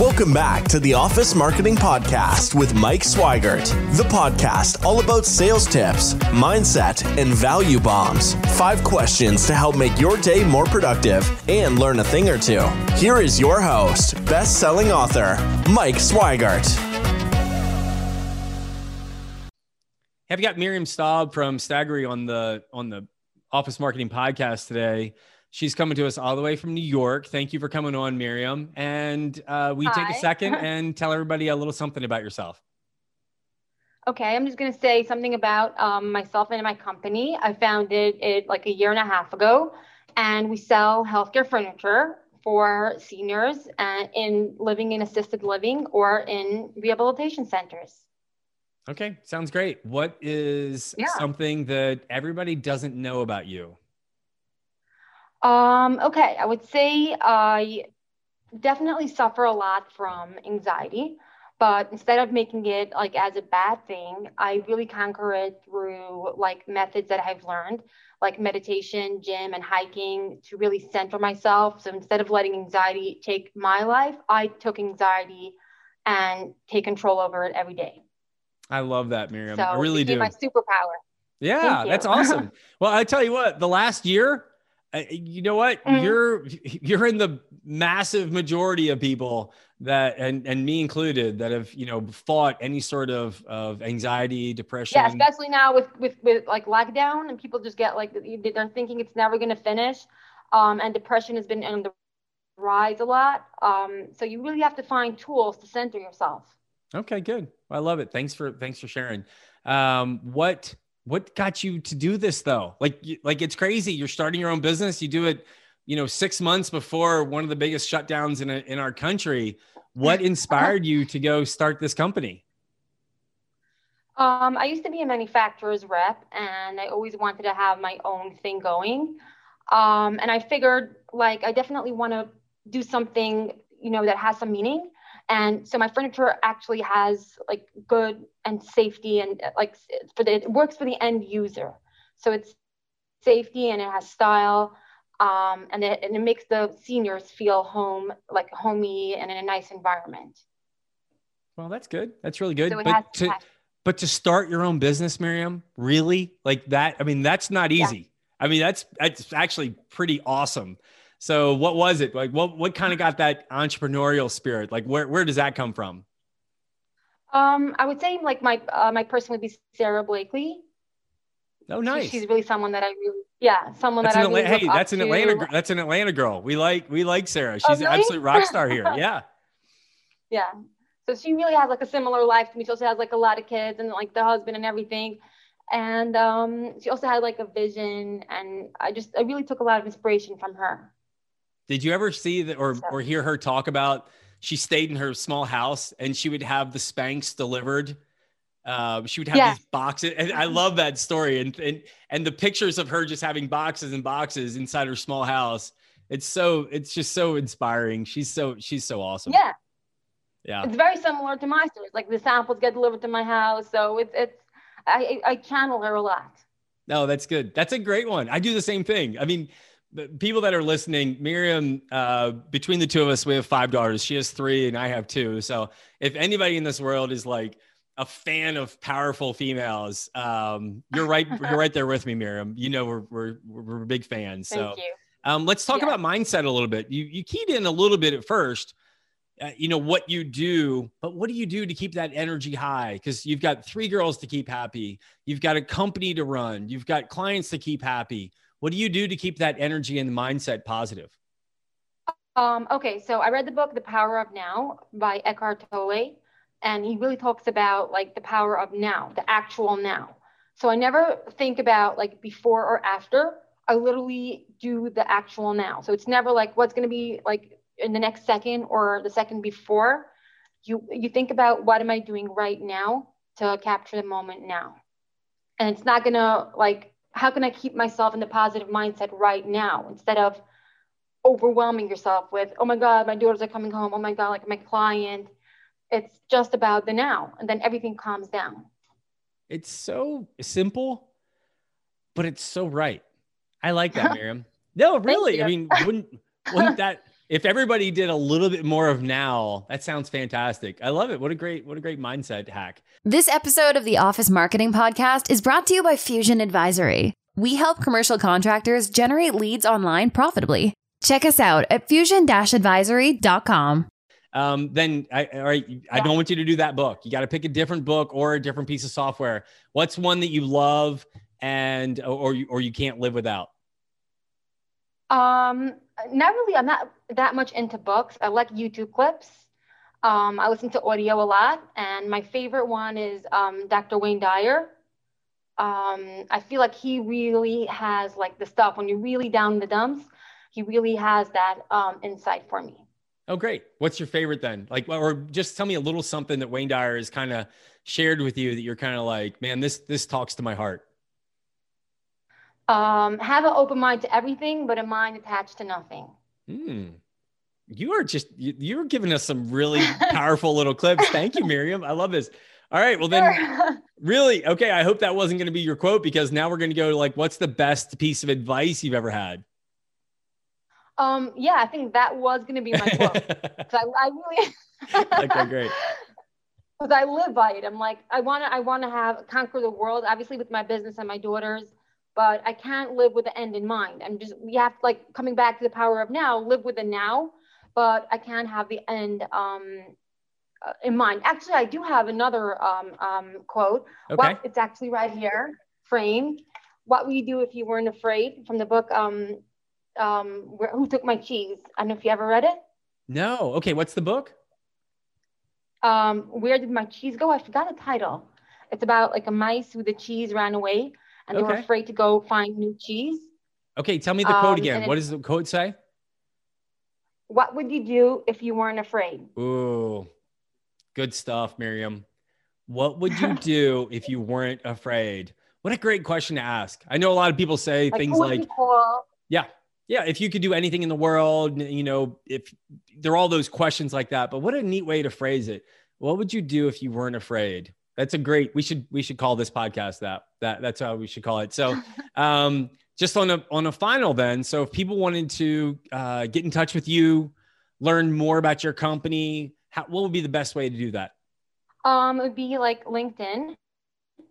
Welcome back to the Office Marketing Podcast with Mike Swigert, the podcast all about sales tips, mindset, and value bombs. Five questions to help make your day more productive and learn a thing or two. Here is your host, best selling author, Mike Swigert. Have you got Miriam Staub from Stagory on the on the Office Marketing Podcast today? She's coming to us all the way from New York. Thank you for coming on, Miriam. And uh, we take a second and tell everybody a little something about yourself. Okay, I'm just going to say something about um, myself and my company. I founded it like a year and a half ago, and we sell healthcare furniture for seniors and in living in assisted living or in rehabilitation centers. Okay, sounds great. What is yeah. something that everybody doesn't know about you? Um, okay, I would say I definitely suffer a lot from anxiety, but instead of making it like as a bad thing, I really conquer it through like methods that I've learned, like meditation, gym, and hiking to really center myself. So instead of letting anxiety take my life, I took anxiety and take control over it every day. I love that, Miriam. So I really do. My superpower. Yeah, that's awesome. well, I tell you what, the last year you know what? Mm-hmm. you're you're in the massive majority of people that and and me included that have you know fought any sort of of anxiety depression. yeah especially now with with with like lockdown and people just get like they're thinking it's never going to finish um and depression has been on the rise a lot. Um so you really have to find tools to center yourself. Okay good. I love it. Thanks for thanks for sharing. Um what what got you to do this though? Like, like it's crazy. You're starting your own business. You do it, you know, six months before one of the biggest shutdowns in a, in our country. What inspired you to go start this company? Um, I used to be a manufacturer's rep, and I always wanted to have my own thing going. Um, and I figured, like, I definitely want to do something, you know, that has some meaning. And so my furniture actually has like good and safety and like for the, it works for the end user. So it's safety and it has style. Um, and, it, and it makes the seniors feel home, like homey and in a nice environment. Well, that's good. That's really good. So but to, but to start your own business, Miriam, really like that. I mean, that's not easy. Yeah. I mean, that's, that's actually pretty awesome. So what was it? Like what what kind of got that entrepreneurial spirit? Like where where does that come from? Um, I would say like my uh, my person would be Sara Blakely. Oh, nice. She, she's really someone that I really, yeah, someone that's that I really hey, that's an Atlanta, that's an Atlanta girl. We like, we like Sarah. She's oh, really? an absolute rock star here. Yeah. yeah. So she really has like a similar life to me. She also has like a lot of kids and like the husband and everything. And um, she also had like a vision, and I just I really took a lot of inspiration from her. Did you ever see that or or hear her talk about? She stayed in her small house and she would have the Spanx delivered. Um, she would have yeah. these boxes, and I love that story. And and and the pictures of her just having boxes and boxes inside her small house. It's so it's just so inspiring. She's so she's so awesome. Yeah, yeah. It's very similar to my story. Like the samples get delivered to my house, so it's it's I I channel her a lot. No, that's good. That's a great one. I do the same thing. I mean, people that are listening, Miriam, uh, between the two of us, we have five daughters. She has three, and I have two. So if anybody in this world is like a fan of powerful females, um, you're right. you're right there with me, Miriam. You know, we're we're we're big fans. Thank so, you. Um, let's talk yeah. about mindset a little bit. You you keyed in a little bit at first. Uh, you know what you do, but what do you do to keep that energy high? Because you've got three girls to keep happy, you've got a company to run, you've got clients to keep happy what do you do to keep that energy and mindset positive? Um, okay, so I read the book The Power of Now by Eckhart Tolle, and he really talks about like the power of now, the actual now. So I never think about like before or after. I literally do the actual now. So it's never like what's going to be like in the next second or the second before. You you think about what am I doing right now to capture the moment now. And it's not going to like how can I keep myself in the positive mindset right now instead of overwhelming yourself with, oh my God, my daughters are coming home. Oh my God, like my client. It's just about the now. And then everything calms down. It's so simple, but it's so right. I like that, Miriam. No, really. I mean, wouldn't wouldn't that if everybody did a little bit more of now, that sounds fantastic. I love it. What a great, what a great mindset hack. This episode of the Office Marketing Podcast is brought to you by Fusion Advisory. We help commercial contractors generate leads online profitably. Check us out at fusion-advisory.com. Um, then I, all right, I don't want you to do that book. You got to pick a different book or a different piece of software. What's one that you love and or you, or you can't live without? Um, not really. I'm not that much into books. I like YouTube clips. Um, I listen to audio a lot, and my favorite one is um, Dr. Wayne Dyer. Um, I feel like he really has like the stuff when you're really down in the dumps. He really has that um, insight for me. Oh, great. What's your favorite then? Like, or just tell me a little something that Wayne Dyer has kind of shared with you that you're kind of like, man, this this talks to my heart. Um, have an open mind to everything, but a mind attached to nothing. Hmm. You are just you, are giving us some really powerful little clips. Thank you, Miriam. I love this. All right. Well, then, sure. really, okay. I hope that wasn't going to be your quote because now we're going to go to like, what's the best piece of advice you've ever had? Um, yeah, I think that was going to be my quote. I, I really. okay, great. Because I live by it. I'm like, I want to, I want to have conquer the world. Obviously, with my business and my daughters, but I can't live with the end in mind. I'm just, we have like coming back to the power of now, live with the now, but I can't have the end um, uh, in mind. Actually, I do have another um, um, quote. Okay. Well, it's actually right here, framed. What would you do if you weren't afraid? From the book, um, um, where, Who Took My Cheese? I don't know if you ever read it. No. Okay. What's the book? Um, where did my cheese go? I forgot the title. It's about like a mice who the cheese ran away and okay. they were afraid to go find new cheese. Okay, tell me the quote um, again. What does the quote say? What would you do if you weren't afraid? Ooh, good stuff, Miriam. What would you do if you weren't afraid? What a great question to ask. I know a lot of people say like, things like, cool? yeah, yeah, if you could do anything in the world, you know, if there are all those questions like that, but what a neat way to phrase it. What would you do if you weren't afraid? That's a great. We should we should call this podcast that. That that's how we should call it. So, um, just on a on a final then. So, if people wanted to uh, get in touch with you, learn more about your company, how, what would be the best way to do that? Um, it would be like LinkedIn.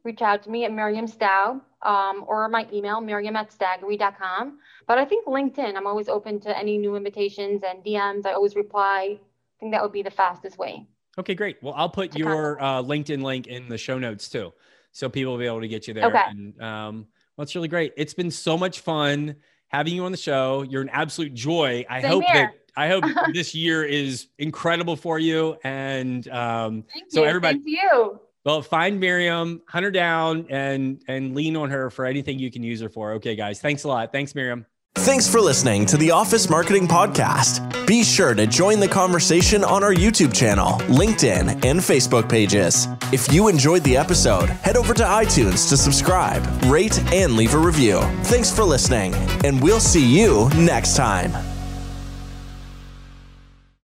Reach out to me at Miriam Staub um, or my email, miriam at stagory.com. But I think LinkedIn, I'm always open to any new invitations and DMs. I always reply. I think that would be the fastest way. Okay, great. Well, I'll put your uh, LinkedIn link in the show notes too, so people will be able to get you there. Okay. And um, well, it's really great. It's been so much fun having you on the show. You're an absolute joy. I Same hope here. that I hope this year is incredible for you. And um, so you. everybody, Thank you. Well, find Miriam, hunt her down, and and lean on her for anything you can use her for. Okay, guys. Thanks a lot. Thanks, Miriam. Thanks for listening to the Office Marketing Podcast. Be sure to join the conversation on our YouTube channel, LinkedIn, and Facebook pages. If you enjoyed the episode, head over to iTunes to subscribe, rate, and leave a review. Thanks for listening, and we'll see you next time.